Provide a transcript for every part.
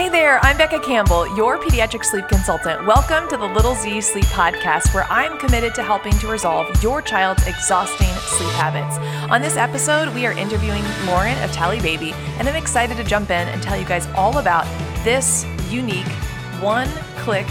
Hey there, I'm Becca Campbell, your pediatric sleep consultant. Welcome to the Little Z Sleep Podcast, where I'm committed to helping to resolve your child's exhausting sleep habits. On this episode, we are interviewing Lauren of Tally Baby, and I'm excited to jump in and tell you guys all about this unique one click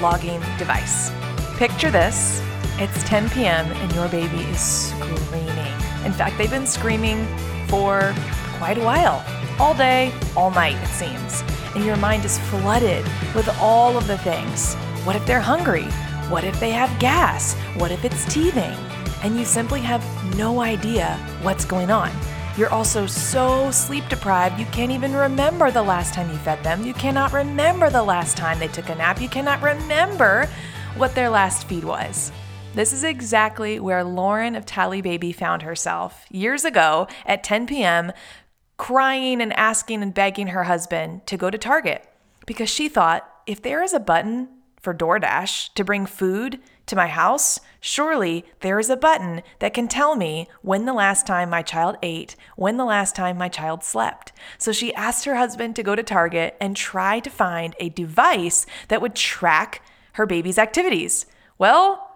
logging device. Picture this it's 10 p.m., and your baby is screaming. In fact, they've been screaming for quite a while all day, all night, it seems and your mind is flooded with all of the things. What if they're hungry? What if they have gas? What if it's teething? And you simply have no idea what's going on. You're also so sleep deprived, you can't even remember the last time you fed them. You cannot remember the last time they took a nap. You cannot remember what their last feed was. This is exactly where Lauren of Tally Baby found herself years ago at 10 p.m crying and asking and begging her husband to go to Target because she thought if there is a button for DoorDash to bring food to my house, surely there is a button that can tell me when the last time my child ate, when the last time my child slept. So she asked her husband to go to Target and try to find a device that would track her baby's activities. Well,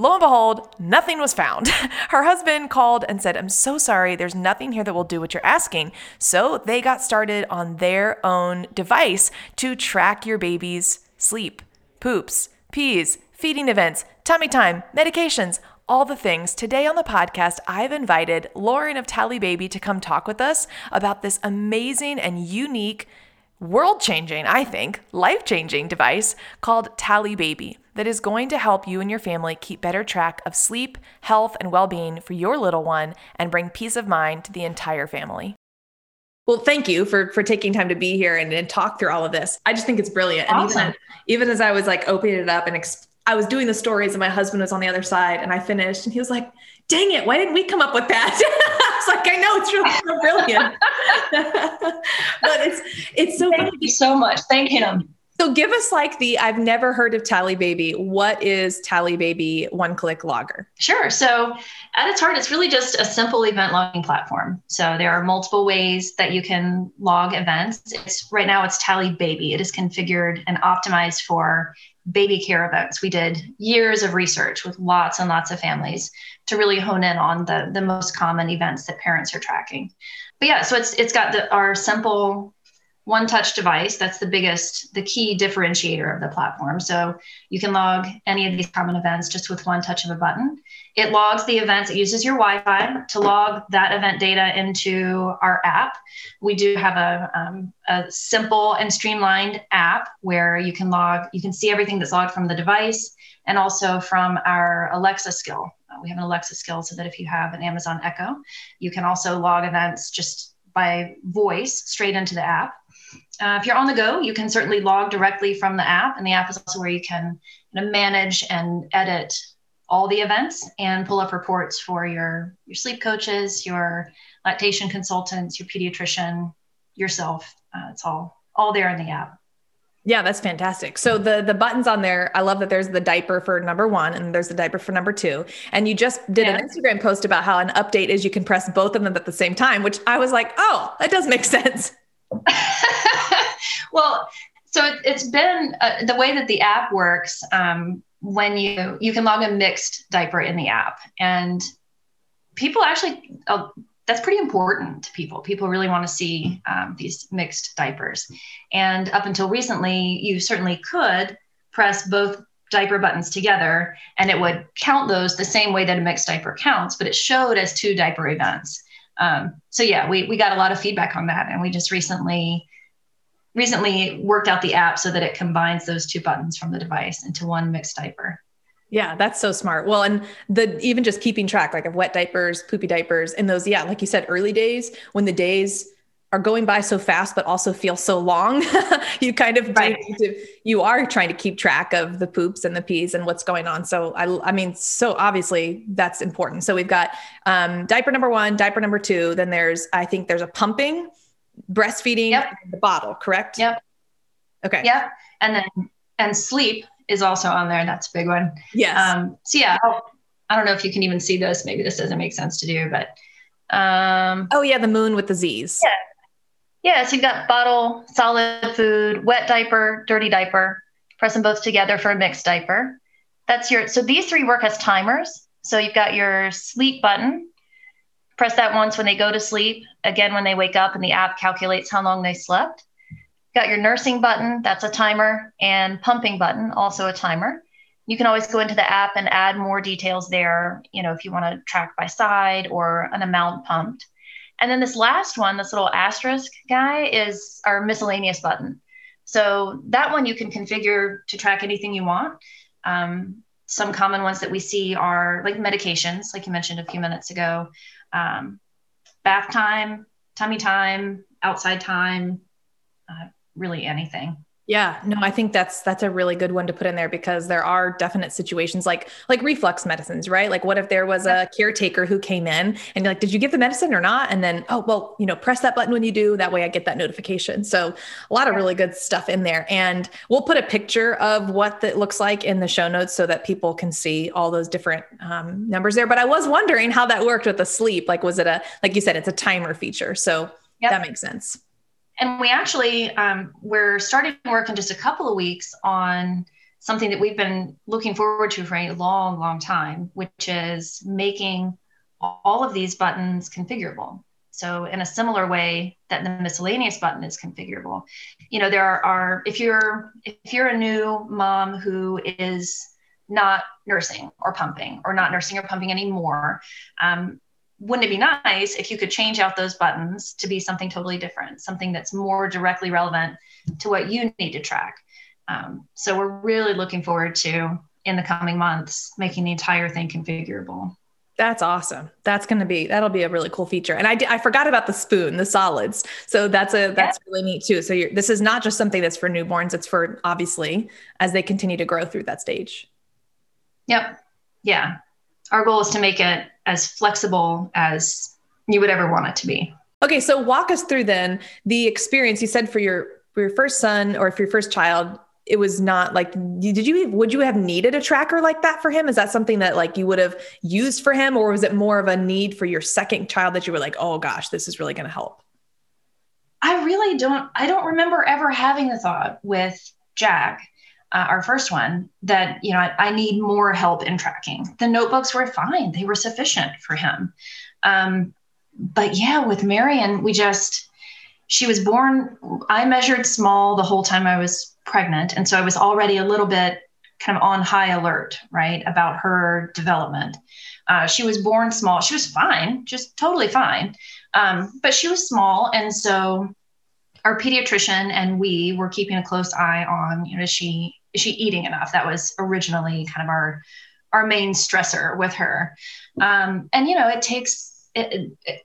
Lo and behold, nothing was found. Her husband called and said, I'm so sorry, there's nothing here that will do what you're asking. So they got started on their own device to track your baby's sleep, poops, pees, feeding events, tummy time, medications, all the things. Today on the podcast, I've invited Lauren of Tally Baby to come talk with us about this amazing and unique, world changing, I think, life changing device called Tally Baby that is going to help you and your family keep better track of sleep, health, and well being for your little one and bring peace of mind to the entire family. Well, thank you for for taking time to be here and, and talk through all of this. I just think it's brilliant. Awesome. And even, even as I was like opening it up and ex- I was doing the stories and my husband was on the other side and I finished and he was like, dang it, why didn't we come up with that? I was like, I know it's really so brilliant. but it's it's so Thank you so much. Thank him. So give us like the I've never heard of Tally Baby. What is Tally Baby one click logger? Sure. So at its heart, it's really just a simple event logging platform. So there are multiple ways that you can log events. It's right now it's Tally Baby. It is configured and optimized for baby care events. We did years of research with lots and lots of families to really hone in on the, the most common events that parents are tracking. But yeah, so it's it's got the, our simple one touch device. That's the biggest, the key differentiator of the platform. So you can log any of these common events just with one touch of a button. It logs the events, it uses your Wi Fi to log that event data into our app. We do have a, um, a simple and streamlined app where you can log, you can see everything that's logged from the device and also from our Alexa skill. Uh, we have an Alexa skill so that if you have an Amazon Echo, you can also log events just by voice straight into the app. Uh, if you're on the go, you can certainly log directly from the app, and the app is also where you can you know, manage and edit all the events and pull up reports for your your sleep coaches, your lactation consultants, your pediatrician, yourself. Uh, it's all all there in the app. Yeah, that's fantastic. So the the buttons on there, I love that there's the diaper for number 1 and there's the diaper for number 2. And you just did yeah. an Instagram post about how an update is you can press both of them at the same time, which I was like, "Oh, that does make sense." well, so it, has been uh, the way that the app works. Um, when you you can log a mixed diaper in the app, and people actually uh, that's pretty important to people. People really want to see um, these mixed diapers, and up until recently, you certainly could press both diaper buttons together and it would count those the same way that a mixed diaper counts, but it showed as two diaper events. Um, so yeah, we we got a lot of feedback on that, and we just recently recently worked out the app so that it combines those two buttons from the device into one mixed diaper. Yeah, that's so smart. Well, and the even just keeping track like of wet diapers, poopy diapers, and those, yeah, like you said, early days when the days are going by so fast but also feel so long. You kind of right. to, you are trying to keep track of the poops and the pees and what's going on. So i i mean so obviously that's important. So we've got um, diaper number one diaper number two then there's i think there's a pumping breastfeeding yep. the bottle correct? Yep. Okay. Yep. And then and sleep is also on there that's a big one. Yes. Um, so yeah I'll, i don't know if you can even see this. Maybe this doesn't make sense to do but um, oh yeah the moon with the z's. Yeah Yeah, so you've got bottle, solid food, wet diaper, dirty diaper. Press them both together for a mixed diaper. That's your, so these three work as timers. So you've got your sleep button. Press that once when they go to sleep, again when they wake up, and the app calculates how long they slept. Got your nursing button, that's a timer, and pumping button, also a timer. You can always go into the app and add more details there, you know, if you want to track by side or an amount pumped. And then this last one, this little asterisk guy, is our miscellaneous button. So that one you can configure to track anything you want. Um, some common ones that we see are like medications, like you mentioned a few minutes ago, um, bath time, tummy time, outside time, uh, really anything. Yeah, no, I think that's that's a really good one to put in there because there are definite situations like like reflux medicines, right? Like what if there was a caretaker who came in and like, did you give the medicine or not? And then, oh well, you know, press that button when you do. That way I get that notification. So a lot of really good stuff in there. And we'll put a picture of what that looks like in the show notes so that people can see all those different um, numbers there. But I was wondering how that worked with the sleep. Like, was it a like you said, it's a timer feature. So yep. that makes sense. And we actually, um, we're starting work in just a couple of weeks on something that we've been looking forward to for a long, long time, which is making all of these buttons configurable. So in a similar way that the miscellaneous button is configurable, you know, there are, are if you're if you're a new mom who is not nursing or pumping or not nursing or pumping anymore, um, wouldn't it be nice if you could change out those buttons to be something totally different, something that's more directly relevant to what you need to track? Um, so we're really looking forward to in the coming months making the entire thing configurable. That's awesome. That's going to be that'll be a really cool feature. And I I forgot about the spoon, the solids. So that's a that's yeah. really neat too. So you're, this is not just something that's for newborns. It's for obviously as they continue to grow through that stage. Yep. Yeah. Our goal is to make it as flexible as you would ever want it to be. Okay, so walk us through then the experience. You said for your for your first son or for your first child it was not like did you would you have needed a tracker like that for him? Is that something that like you would have used for him or was it more of a need for your second child that you were like oh gosh this is really going to help? I really don't i don't remember ever having the thought with jack uh, our first one, that you know I, I, need more help in tracking. The notebooks were fine; they were sufficient for him. Um, but yeah, with Marion, we just she was born. I measured small the whole time I was pregnant, and so I was already a little bit kind of on high alert, right, about her development. Uh, she was born small. She was fine, just totally fine, um, but she was small, and so our pediatrician and we were keeping a close eye on, you know, is she is she eating enough? That was originally kind of our our main stressor with her. Um, and you know, it takes it, it,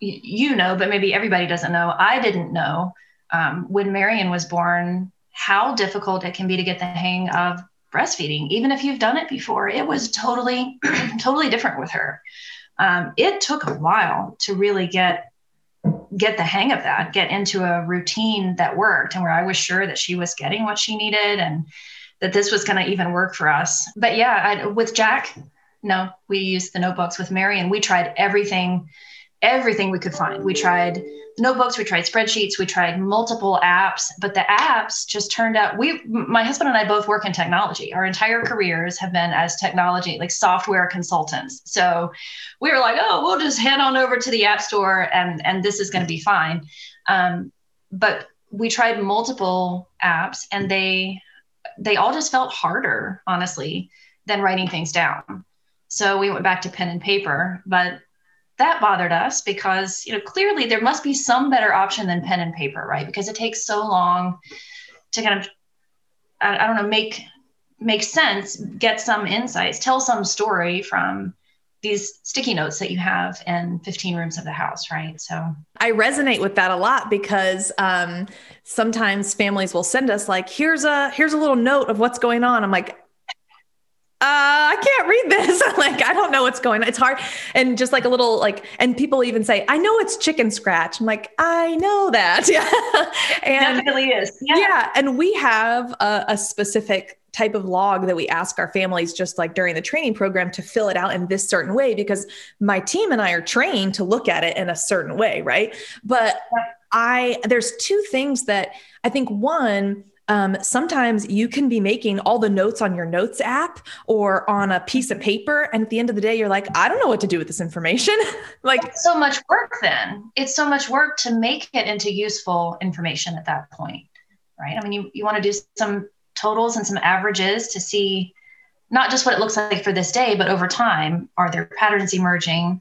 you know, but maybe everybody doesn't know. I didn't know um, when Marion was born how difficult it can be to get the hang of breastfeeding, even if you've done it before. It was totally, totally different with her. Um, it took a while to really get get the hang of that, get into a routine that worked and where I was sure that she was getting what she needed and that this was going to even work for us. But yeah, I, with Jack, no, we used the notebooks with Mary and we tried everything everything we could find. We tried notebooks, we tried spreadsheets, we tried multiple apps, but the apps just turned out we my husband and I both work in technology. Our entire careers have been as technology like software consultants. So we were like, "Oh, we'll just head on over to the app store and and this is going to be fine." Um, but we tried multiple apps and they they all just felt harder, honestly, than writing things down. So we went back to pen and paper, but that bothered us because you know clearly there must be some better option than pen and paper right because it takes so long to kind of i, I don't know make make sense get some insights tell some story from these sticky notes that you have in 15 rooms of the house, right? So I resonate with that a lot because um, sometimes families will send us like, here's a here's a little note of what's going on. I'm like, uh, I can't read this. like, I don't know what's going on. It's hard. And just like a little like, and people even say, I know it's chicken scratch. I'm like, I know that. Yeah. and it definitely is. Yeah. yeah. And we have a, a specific type of log that we ask our families just like during the training program to fill it out in this certain way because my team and I are trained to look at it in a certain way, right? But I there's two things that I think one um, sometimes you can be making all the notes on your notes app or on a piece of paper and at the end of the day you're like i don't know what to do with this information. Like so much work then. It's so much work to make it into useful information at that point right? I mean you, you want to do some totals and some averages to see not just what it looks like for this day but over time are there patterns emerging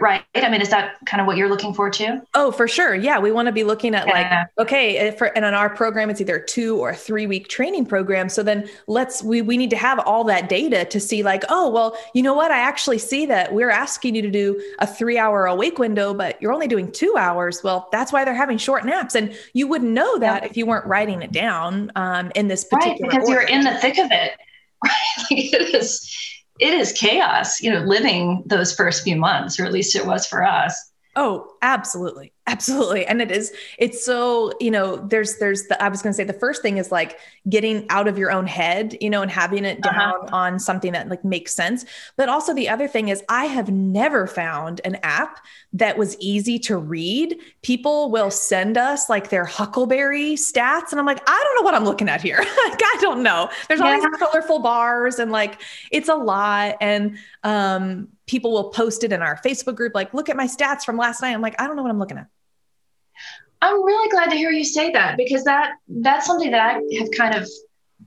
right. I mean is that kind of what you're looking for too? Oh for sure. Yeah we want to be looking at yeah. like okay for and on our program it's either two or three week training program. So then let's we, we need to have all that data to see like oh well you know what? I actually see that we're asking you to do a three hour awake window but you're only doing two hours. Well that's why they're having short naps. And you wouldn't know that yeah. if you weren't writing it down um, in this particular right because order. you're in the thick of it. Right like it is it is chaos, you know, living those first few months, or at least it was for us. Oh, absolutely absolutely and it is it's so you know there's there's the i was going to say the first thing is like getting out of your own head you know and having it uh-huh. down uh-huh. on something that like makes sense but also the other thing is i have never found an app that was easy to read people will send us like their huckleberry stats and i'm like i don't know what i'm looking at here like i don't know there's all yeah. these colorful bars and like it's a lot and um people will post it in our facebook group like look at my stats from last night i'm like i don't know what i'm looking at I'm really glad to hear you say that because that that's something that I have kind of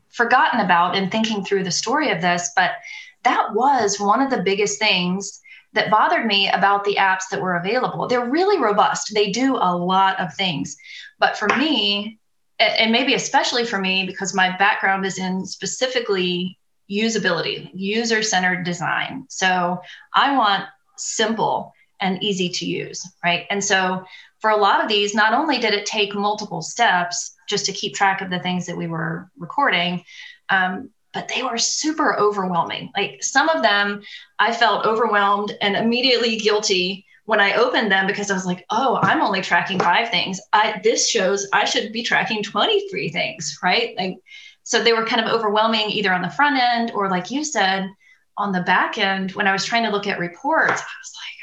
forgotten about in thinking through the story of this. But that was one of the biggest things that bothered me about the apps that were available. They're really robust. They do a lot of things. But for me, and maybe especially for me, because my background is in specifically usability, user centered design. So I want simple and easy to use, right? And so for a lot of these, not only did it take multiple steps just to keep track of the things that we were recording, um, but they were super overwhelming. Like some of them, I felt overwhelmed and immediately guilty when I opened them because I was like, oh, I'm only tracking five things. I, this shows I should be tracking 23 things, right? Like, so they were kind of overwhelming either on the front end or, like you said, on the back end. When I was trying to look at reports, I was like,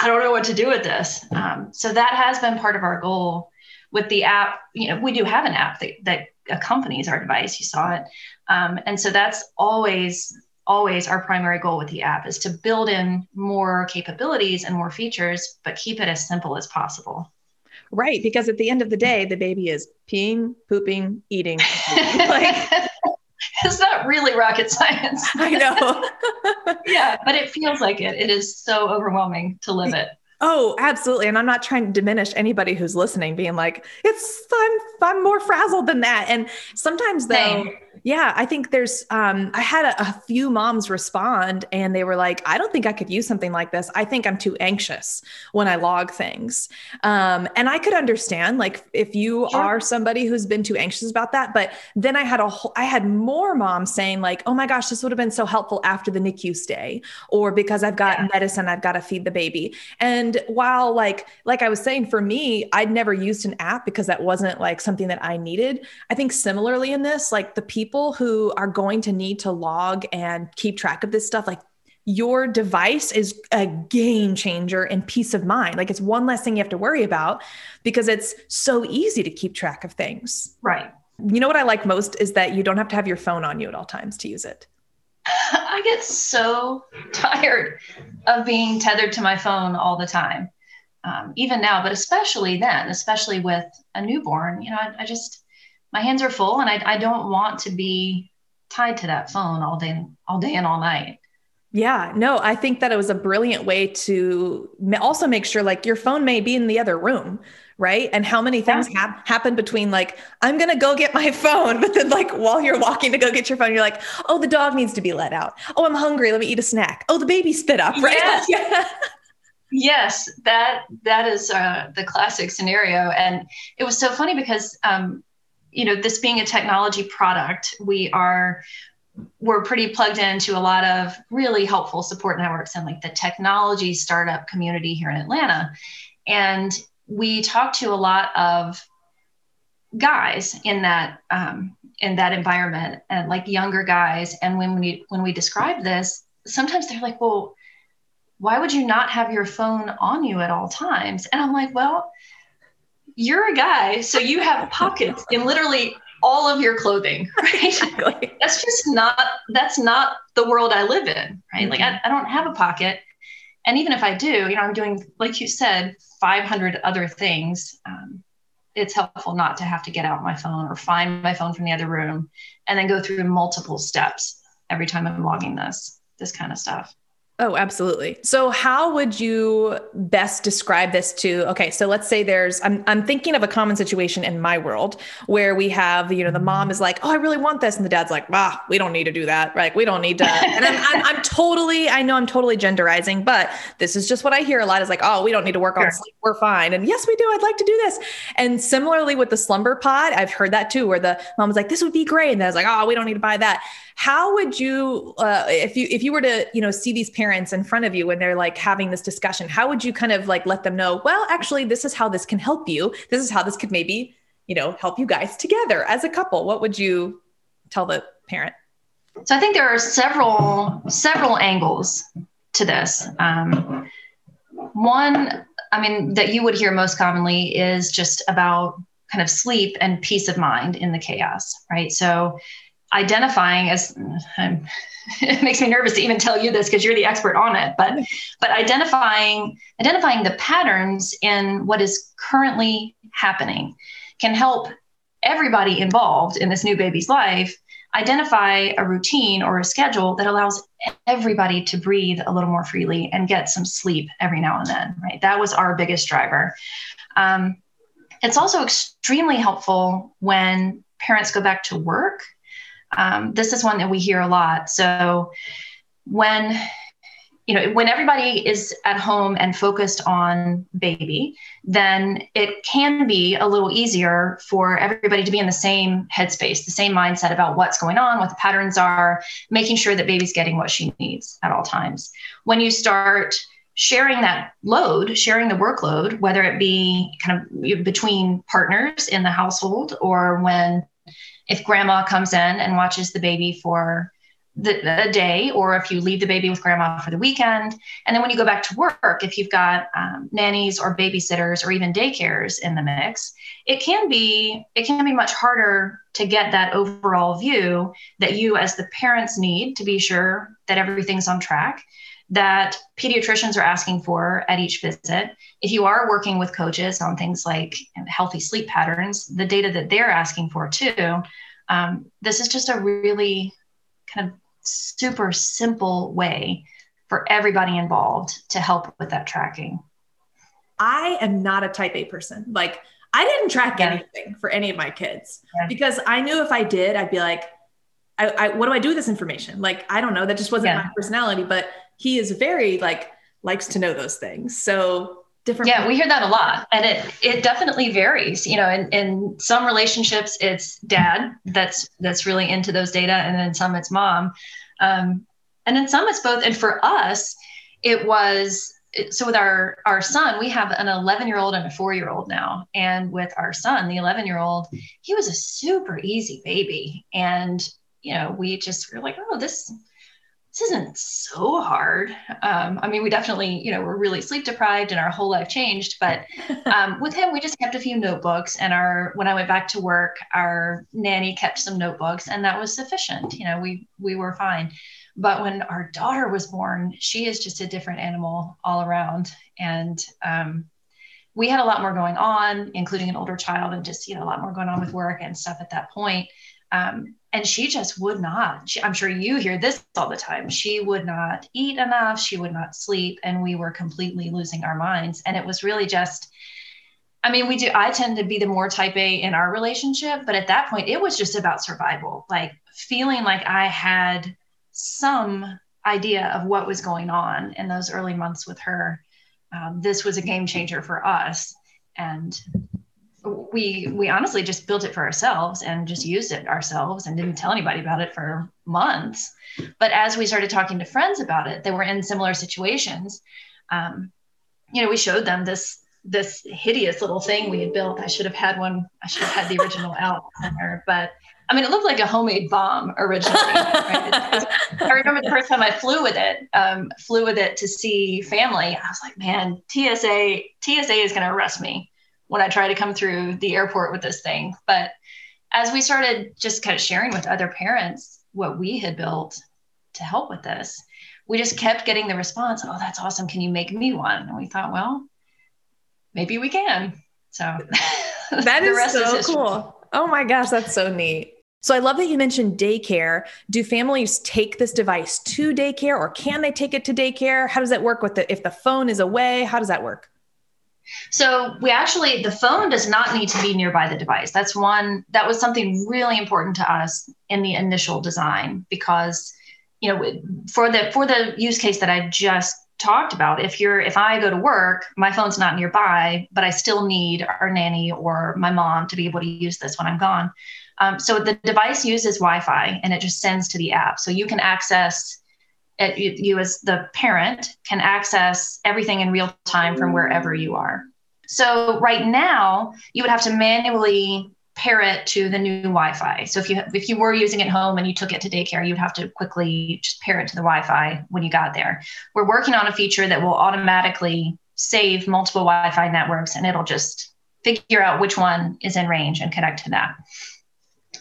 I don't know what to do with this. Um, so that has been part of our goal with the app. You know, we do have an app that, that accompanies our device. You saw it. Um, and so that's always, always our primary goal with the app is to build in more capabilities and more features, but keep it as simple as possible. Right. Because at the end of the day, the baby is peeing, pooping, eating. like, it's not really rocket science. I know. yeah, but it feels like it. It is so overwhelming to live it. Oh, absolutely. And I'm not trying to diminish anybody who's listening, being like, it's I'm I'm more frazzled than that. And sometimes though, Same yeah, I think there's, um, I had a, a, few moms respond and they were like, I don't think I could use something like this. I think I'm too anxious when I log things. Um, and I could understand, like, if you sure. are somebody who's been too anxious about that. But then I had a whole, I had more moms saying, like, oh my gosh, this would have been so helpful after the NICU stay, or because I've got yeah. medicine, I've got to feed the baby. And while, like, like I was saying, for me, I'd never used an app because that wasn't like something that I needed. I think similarly in this, like, the people people who are going to need to log and keep track of this stuff, like your device is a game changer in peace of mind. Like it's one less thing you have to worry about because it's so easy to keep track of things. Right. You know what I like most is that you don't have to have your phone on you at all times to use it. I get so tired of being tethered to my phone all the time. Um, even now, but especially then, especially with a newborn, you know, I, I just, my hands are full and I, I don't want to be tied to that phone all day, all day and all night. Yeah, no, I think that it was a brilliant way to also make sure like your phone may be in the other room, right? And how many things yeah. ha- happen between like, I'm going to go get my phone, but then like while you're walking to go get your phone, you're like, oh, the dog needs to be let out. Oh, I'm hungry. Let me eat a snack. Oh, the baby spit up, right? Yes. yeah. Yes, that that is uh, the classic scenario, and it was so funny because um, you know, this being a technology product, we are we're pretty plugged into a lot of really helpful support networks and like the technology startup community here in Atlanta. And we talk to a lot of guys in that um, in that environment and like younger guys. And when we when we describe this, sometimes they're like, well, why would you not have your phone on you at all times? And I'm like, well, you're a guy, so you have pockets in literally all of your clothing, right? Exactly. That's just not that's not the world I live in, right? Mm-hmm. Like I, I don't have a pocket. And even if I do, you know, I'm doing, like you said, 500 other things. Um, it's helpful not to have to get out my phone or find my phone from the other room and then go through multiple steps every time I'm logging this, this kind of stuff. Oh, absolutely. So how would you best describe this to okay, so let's say there's I'm I'm thinking of a common situation in my world where we have, you know, the mom is like, "Oh, I really want this." And the dad's like, "Ah, we don't need to do that." Right? We don't need to. And I'm, I'm, I'm totally I know I'm totally genderizing, but this is just what I hear a lot is like, "Oh, we don't need to work on sleep. We're fine." And yes, we do. I'd like to do this. And similarly with the slumber pod, I've heard that too where the mom was like, "This would be great." And I was like, "Oh, we don't need to buy that." How would you uh, if you if you were to, you know, see these parents in front of you when they're like having this discussion how would you kind of like let them know well actually this is how this can help you. This is how this could maybe you know help you guys together as a couple. What would you tell the parent? So i think there are several several angles to this. Um, one i mean that you would hear most commonly is just about kind of sleep and peace of mind in the chaos right? So identifying as I'm, it makes me nervous to even tell you this because you're the expert on it but but identifying identifying the patterns in what is currently happening can help everybody involved in this new baby's life identify a routine or a schedule that allows everybody to breathe a little more freely and get some sleep every now and then right? That was our biggest driver. Um, it's also extremely helpful when parents go back to work um, this is one that we hear a lot. So when you know when everybody is at home and focused on baby then it can be a little easier for everybody to be in the same headspace the same mindset about what's going on what the patterns are making sure that baby's getting what she needs at all times when you start sharing that load sharing the workload whether it be kind of between partners in the household or when if grandma comes in and watches the baby for the, a day, or if you leave the baby with grandma for the weekend. And then when you go back to work, if you've got um, nannies or babysitters or even daycares in the mix, it can be it can be much harder to get that overall view that you as the parents need to be sure that everything's on track that pediatricians are asking for at each visit. If you are working with coaches on things like healthy sleep patterns, the data that they're asking for too, um, this is just a really kind of super simple way for everybody involved to help with that tracking. I am not a type A person. Like, I didn't track yeah. anything for any of my kids yeah. because I knew if I did, I'd be like, I, I, what do I do with this information? Like, I don't know. That just wasn't yeah. my personality. But he is very like likes to know those things. So different. Yeah, we hear that a lot, and it it definitely varies. You know, in in some relationships, it's dad that's that's really into those data, and then some it's mom, um, and then some it's both. And for us, it was so with our our son we have an 11 year old and a 4 year old now and with our son the 11 year old he was a super easy baby and you know we just were like oh this this isn't so hard. Um, I mean, we definitely, you know, we're really sleep deprived and our whole life changed. But um, with him, we just kept a few notebooks. And our when I went back to work, our nanny kept some notebooks, and that was sufficient. You know, we we were fine. But when our daughter was born, she is just a different animal all around, and um, we had a lot more going on, including an older child, and just you know a lot more going on with work and stuff at that point. Um, and she just would not. She, i'm sure you hear this all the time. She would not eat enough. She would not sleep. And we were completely losing our minds. And it was really just i mean we do i tend to be the more type a in our relationship. But at that point it was just about survival. Like feeling like i had some idea of what was going on in those early months with her um, this was a game changer for us. And we we honestly just built it for ourselves and just used it ourselves and didn't tell anybody about it for months but as we started talking to friends about it they were in similar situations um, you know we showed them this this hideous little thing we had built i should have had one i should have had the original out somewhere but I mean, it looked like a homemade bomb originally. Right? I remember the first time I flew with it, um, flew with it to see family. I was like, man, TSA, TSA is going to arrest me when I try to come through the airport with this thing. But as we started just kind of sharing with other parents what we had built to help with this, we just kept getting the response, oh, that's awesome. Can you make me one? And we thought, well, maybe we can. So that is so is cool. Oh my gosh, that's so neat. So I love that you mentioned daycare. Do families take this device to daycare or can they take it to daycare? How does that work with the if the phone is away? How does that work? So we actually the phone does not need to be nearby the device. That's one that was something really important to us in the initial design because you know for the for the use case that I just talked about if you're if i go to work my phone's not nearby but i still need our nanny or my mom to be able to use this when i'm gone um, so the device uses wi-fi and it just sends to the app so you can access you, you as the parent can access everything in real time from wherever you are so right now you would have to manually pair it to the new Wi-Fi. So if you if you were using it home and you took it to daycare, you'd have to quickly just pair it to the Wi-Fi when you got there. We're working on a feature that will automatically save multiple Wi-Fi networks, and it'll just figure out which one is in range and connect to that.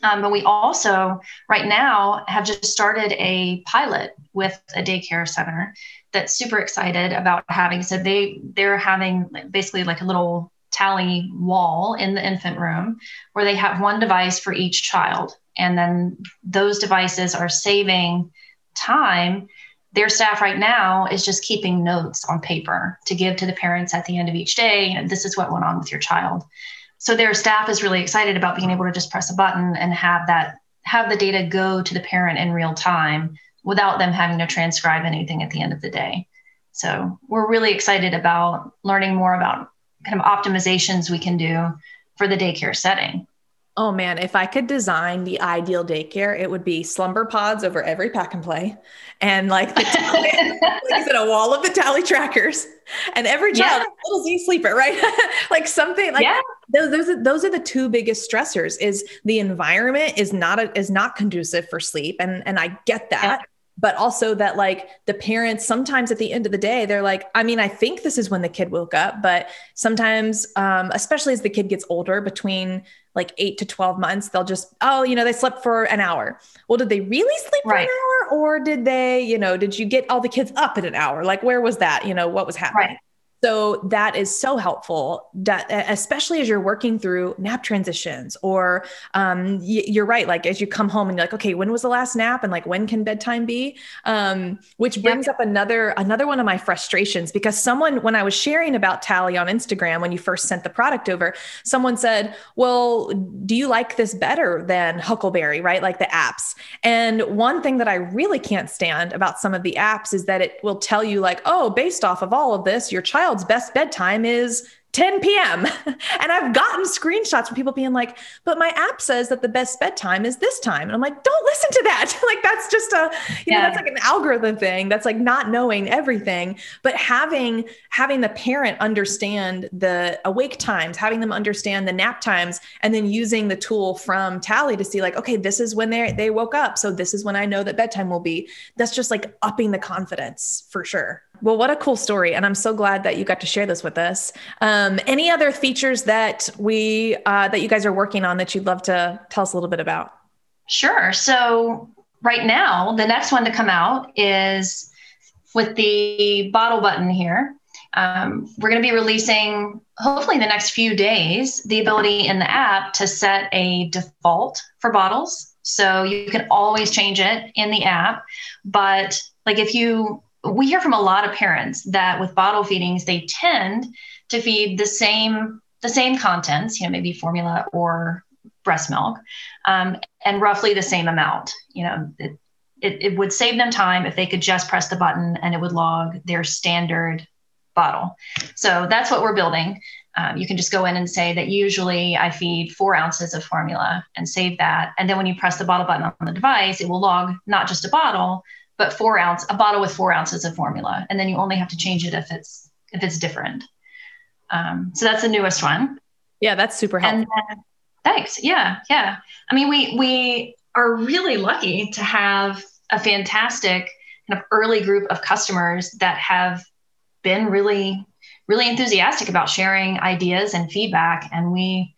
Um, but we also right now have just started a pilot with a daycare center that's super excited about having. So they they're having basically like a little tally wall in the infant room where they have one device for each child. And then those devices are saving time. Their staff right now is just keeping notes on paper to give to the parents at the end of each day. This is what went on with your child. So their staff is really excited about being able to just press a button and have that have the data go to the parent in real time without them having to transcribe anything at the end of the day. So we're really excited about learning more about kind of optimizations we can do for the daycare setting. Oh man, if I could design the ideal daycare, it would be slumber pods over every pack and play, and like the tally, like a wall of the tally trackers, and every child yeah. a little Z sleeper, right? like something like yeah. Those. Those are, those are the two biggest stressors. Is the environment is not a, is not conducive for sleep, and and I get that. Yeah but also that like the parents sometimes at the end of the day they're like i mean i think this is when the kid woke up but sometimes um, especially as the kid gets older between like 8 to 12 months they'll just oh you know they slept for an hour well did they really sleep for right. an hour or did they you know did you get all the kids up in an hour like where was that you know what was happening right. So that is so helpful, that, especially as you're working through nap transitions, or um, you're right, like as you come home and you're like, okay, when was the last nap, and like when can bedtime be? Um, which brings yeah. up another another one of my frustrations because someone, when I was sharing about Tally on Instagram when you first sent the product over, someone said, "Well, do you like this better than Huckleberry, right? Like the apps?" And one thing that I really can't stand about some of the apps is that it will tell you like, "Oh, based off of all of this, your child." Child's best bedtime is 10 p.m. and I've gotten screenshots from people being like, but my app says that the best bedtime is this time. And I'm like, don't listen to that. like that's just a, you yeah. know, that's like an algorithm thing. That's like not knowing everything, but having having the parent understand the awake times, having them understand the nap times, and then using the tool from Tally to see like, okay, this is when they they woke up. So this is when I know that bedtime will be. That's just like upping the confidence for sure. Well, what a cool story. And I'm so glad that you got to share this with us. Um, any other features that we, uh, that you guys are working on that you'd love to tell us a little bit about? Sure. So right now, the next one to come out is with the bottle button here. Um, we're going to be releasing, hopefully, in the next few days, the ability in the app to set a default for bottles. So you can always change it in the app. But like if you we hear from a lot of parents that with bottle feedings they tend to feed the same the same contents you know maybe formula or breast milk um, and roughly the same amount. You know it, it, it would save them time if they could just press the button and it would log their standard bottle. So that's what we're building. Um, you can just go in and say that usually I feed four ounces of formula and save that. And then when you press the bottle button on the device, it will log not just a bottle, but four ounce a bottle with four ounces of formula, and then you only have to change it if it's if it's different. Um, so that's the newest one. Yeah, that's super helpful. And, thanks. Yeah, yeah. I mean, we we are really lucky to have a fantastic kind of early group of customers that have been really really enthusiastic about sharing ideas and feedback. And we,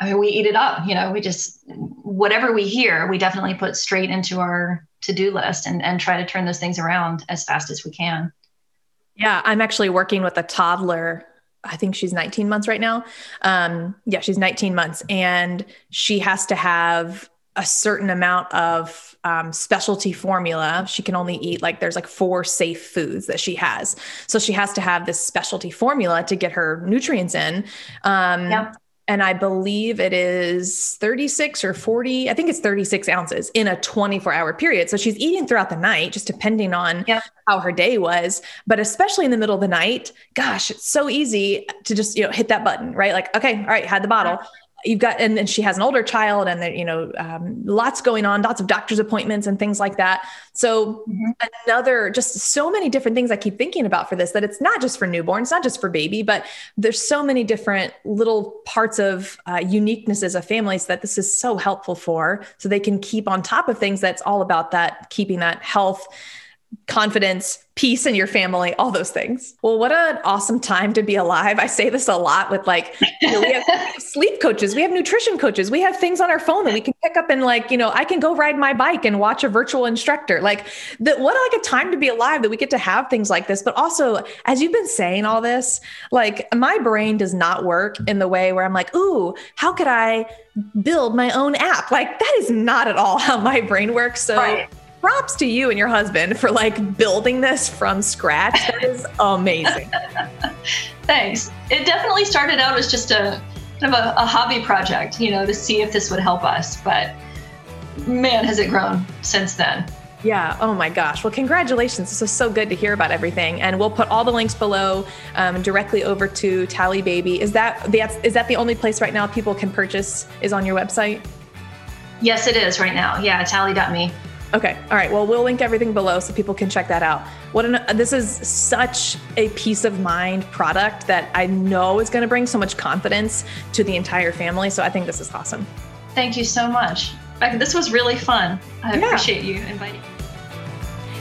I mean, we eat it up. You know, we just whatever we hear, we definitely put straight into our to-do list and, and try to turn those things around as fast as we can. Yeah, I'm actually working with a toddler. I think she's 19 months right now. Um, yeah, she's 19 months, and she has to have a certain amount of um, specialty formula. She can only eat like there's like four safe foods that she has. So she has to have this specialty formula to get her nutrients in. Um, yeah and I believe it is 36 or 40, I think it's 36 ounces in a 24 hour period. So she's eating throughout the night, just depending on yeah. how her day was. But especially in the middle of the night, gosh, it's so easy to just, you know, hit that button, right? Like, okay, all right, had the bottle you've got and then she has an older child and there you know um, lots going on lots of doctor's appointments and things like that so mm-hmm. another just so many different things i keep thinking about for this that it's not just for newborns it's not just for baby but there's so many different little parts of uh, uniquenesses of families that this is so helpful for so they can keep on top of things that's all about that keeping that health confidence, peace in your family, all those things. Well, what an awesome time to be alive. I say this a lot with like, you know, we, have, sleep coaches, we have nutrition coaches, we have things on our phone that we can pick up and like, you know, I can go ride my bike and watch a virtual instructor. Like that, what like a time to be alive that we get to have things like this. But also, as you've been saying all this, like my brain does not work in the way where I'm like, ooh, how could I build my own app? Like that is not at all how my brain works. So right props to you and your husband for like building this from scratch. That is amazing. Thanks. It definitely started out as just a kind of a, a, hobby project, you know, to see if this would help us. But man, has it grown since then. Yeah. Oh my gosh. Well, congratulations. This is so good to hear about everything. And we'll put all the links below um, directly over to Tally Baby. Is that the, is that the only place right now people can purchase is on your website? Yes, it is right now. Yeah, tally.me. Okay. All right. Well, we'll link everything below so people can check that out. What an, this is such a peace of mind product that I know is going to bring so much confidence to the entire family. So I think this is awesome. Thank you so much. This was really fun. I yeah. appreciate you inviting me.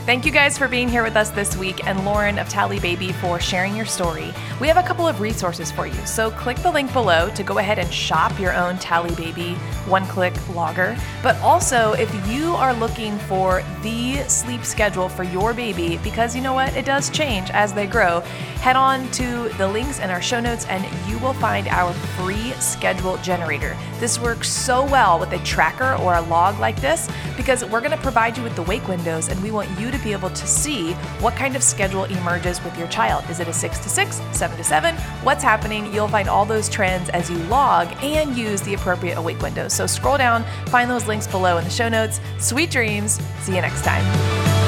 Thank you guys for being here with us this week and Lauren of Tally Baby for sharing your story. We have a couple of resources for you, so click the link below to go ahead and shop your own Tally Baby one click logger. But also, if you are looking for the sleep schedule for your baby, because you know what, it does change as they grow, head on to the links in our show notes and you will find our free schedule generator. This works so well with a tracker or a log like this because we're going to provide you with the wake windows and we want you to to be able to see what kind of schedule emerges with your child. Is it a 6 to 6, 7 to 7? What's happening? You'll find all those trends as you log and use the appropriate awake windows. So scroll down, find those links below in the show notes. Sweet dreams. See you next time.